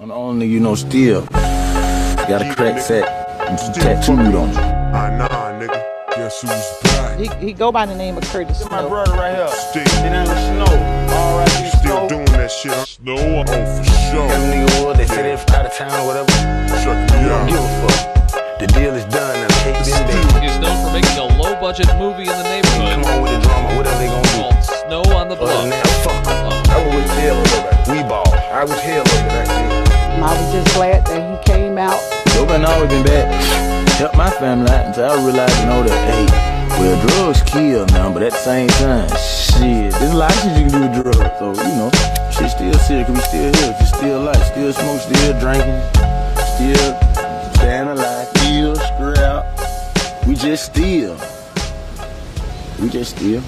I'm only you know still. Got a crack set and some tattooed on. Ah, nah, nigga. Guess who's back? He, he go by the name of Curtis My brother right here. Still, It ain't snow. Alright, you still snow. doing that shit? huh? Snow? Oh, for Them sure. nigga wood, they say they from out of town or whatever. Check me Don't give a fuck. The deal is done and the cake been baked. He is known for making a low-budget movie in the Come neighborhood on with the drama, what else they just glad that he came out. Dope always been bad. Help my family out until I realized to know that, hey, well, drugs kill now, but at the same time, shit, there's a lot of shit you can do with drugs. So, you know, shit still serious, cause we still here, just still alive, still smoke, still drinking, still staying alive, still screw out. We just still. We just still.